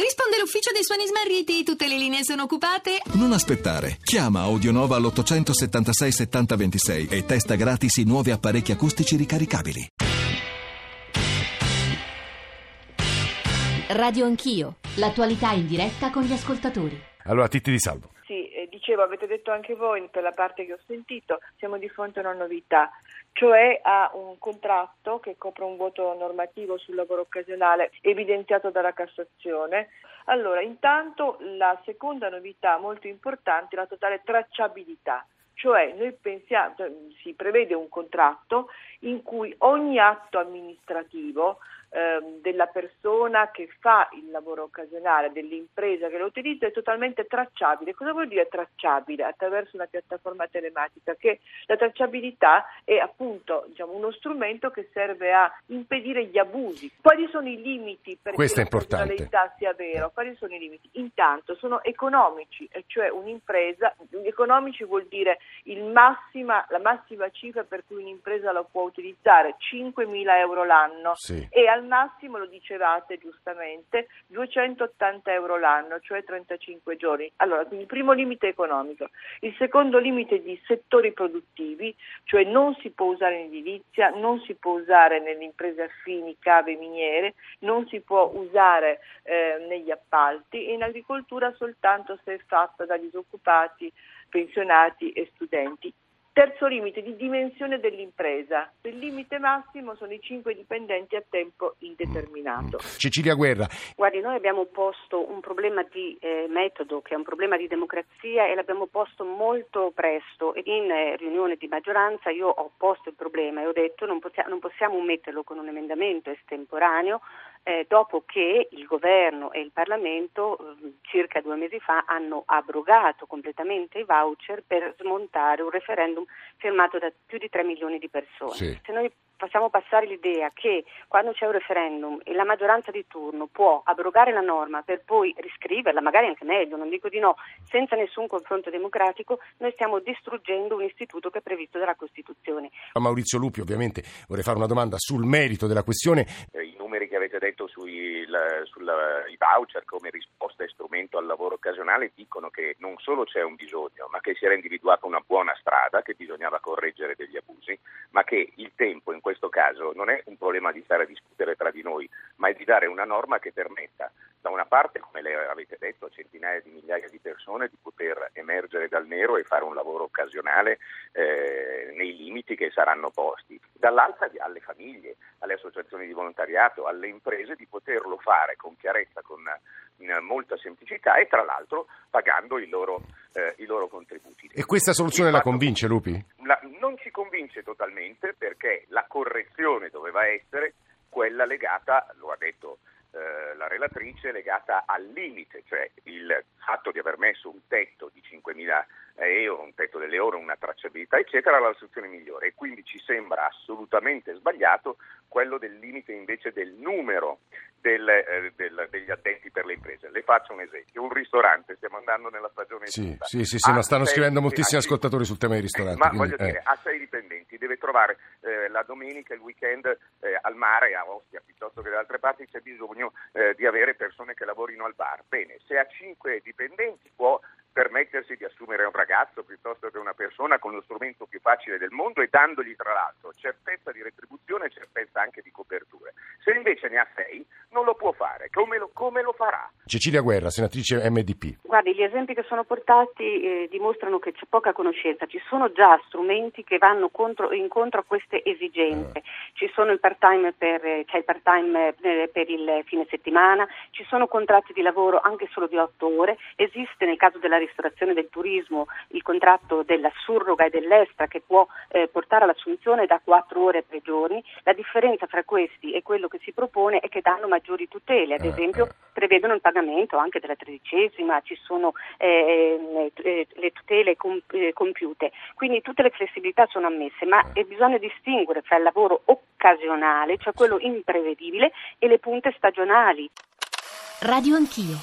Risponde l'ufficio dei suoni smarriti, tutte le linee sono occupate. Non aspettare. Chiama Audionova all'876 7026 e testa gratis i nuovi apparecchi acustici ricaricabili. Radio Anch'io, l'attualità in diretta con gli ascoltatori. Allora, Titti di Salvo. Sì, eh, dicevo, avete detto anche voi per la parte che ho sentito, siamo di fronte a una novità, cioè a un contratto che copre un voto normativo sul lavoro occasionale evidenziato dalla Cassazione. Allora, intanto la seconda novità molto importante è la totale tracciabilità. Cioè noi pensiamo, cioè, si prevede un contratto in cui ogni atto amministrativo della persona che fa il lavoro occasionale, dell'impresa che lo utilizza è totalmente tracciabile. Cosa vuol dire tracciabile? Attraverso una piattaforma telematica, che la tracciabilità è appunto diciamo, uno strumento che serve a impedire gli abusi. Quali sono i limiti per Questo che la funzionalità sia vero? Quali sono i limiti? Intanto sono economici, cioè un'impresa, economici vuol dire massima, la massima cifra per cui un'impresa la può utilizzare, 5.000 euro l'anno Sì. e al massimo, lo dicevate giustamente, 280 euro l'anno, cioè 35 giorni. Allora, quindi il primo limite economico. Il secondo limite di settori produttivi, cioè non si può usare in edilizia, non si può usare nelle imprese affini, cave, miniere, non si può usare eh, negli appalti e in agricoltura soltanto se è fatta da disoccupati, pensionati e studenti. Terzo limite di dimensione dell'impresa. Il limite massimo sono i 5 dipendenti a tempo indeterminato. Cecilia Guerra. Guardi, noi abbiamo posto un problema di eh, metodo, che è un problema di democrazia e l'abbiamo posto molto presto. In eh, riunione di maggioranza io ho posto il problema e ho detto non, possia- non possiamo metterlo con un emendamento estemporaneo eh, dopo che il governo e il Parlamento eh, circa due mesi fa hanno abrogato completamente i voucher per smontare un referendum firmato da più di 3 milioni di persone. Sì. Se noi facciamo passare l'idea che quando c'è un referendum e la maggioranza di turno può abrogare la norma per poi riscriverla, magari anche meglio, non dico di no, senza nessun confronto democratico, noi stiamo distruggendo un istituto che è previsto dalla Costituzione. A Maurizio Lupi, ovviamente, vorrei fare una domanda sul merito della questione. Eh, i numeri che avete detto sui voucher come risposta e strumento al lavoro occasionale dicono che non solo c'è un bisogno, ma che si era individuata una buona strada, che bisognava correggere degli abusi, ma che il tempo in questo caso non è un problema di stare a discutere tra di noi, ma è di dare una norma che permetta da una parte, come le avete detto, a centinaia di migliaia di persone di poter emergere dal nero e fare un lavoro occasionale eh, nei limiti che saranno posti, dall'altra alle famiglie, alle associazioni di volontariato, alle imprese di poterlo fare con chiarezza, con in molta semplicità e tra l'altro pagando i loro, eh, i loro contributi. E questa soluzione Il la convince Lupi? la- non ci convince totalmente perché la correzione doveva essere quella legata, lo ha detto eh, la relatrice, legata al limite, cioè il fatto di aver messo un tetto di 5.000 euro, un tetto delle ore, una tracciabilità, eccetera, era la soluzione migliore. E quindi ci sembra assolutamente sbagliato quello del limite invece del numero del, eh, del- degli addetti per le imprese. Le faccio un esempio, un ristorante, stiamo andando nella stagione Sì, estiva, sì, sì, sì, ma stanno sei- scrivendo moltissimi ascoltatori sul tema dei ristoranti. Ma quindi, voglio eh. dire, ha sei dipendenti, deve trovare eh, la domenica, il weekend eh, al mare, a Ostia piuttosto che da altre parti, c'è bisogno eh, di avere persone che lavorino al bar. Bene, se ha cinque dipendenti può permettersi di assumere un ragazzo piuttosto che una persona con lo strumento più facile del mondo e dandogli tra l'altro certezza di retribuzione e certezza anche di coperture. Se invece ne ha sei, non lo può fare. Come lo, come lo farà? Cecilia Guerra, senatrice MDP. Guardi, gli esempi che sono portati eh, dimostrano che c'è poca conoscenza, ci sono già strumenti che vanno contro- incontro a queste esigenze, ci sono il part-time per, eh, c'è il part-time eh, per il fine settimana, ci sono contratti di lavoro anche solo di otto ore, esiste nel caso della ristorazione del turismo il contratto della surroga e dell'estra che può eh, portare all'assunzione da quattro ore a tre giorni, la differenza fra questi e quello che si propone è che danno maggiori tutele, ad Eh, esempio prevedono il pagamento anche della tredicesima, ci sono eh, eh, le tutele com- eh, compiute, quindi tutte le flessibilità sono ammesse, ma eh, bisogna distinguere fra il lavoro occasionale, cioè quello imprevedibile, e le punte stagionali. Radio Anch'io,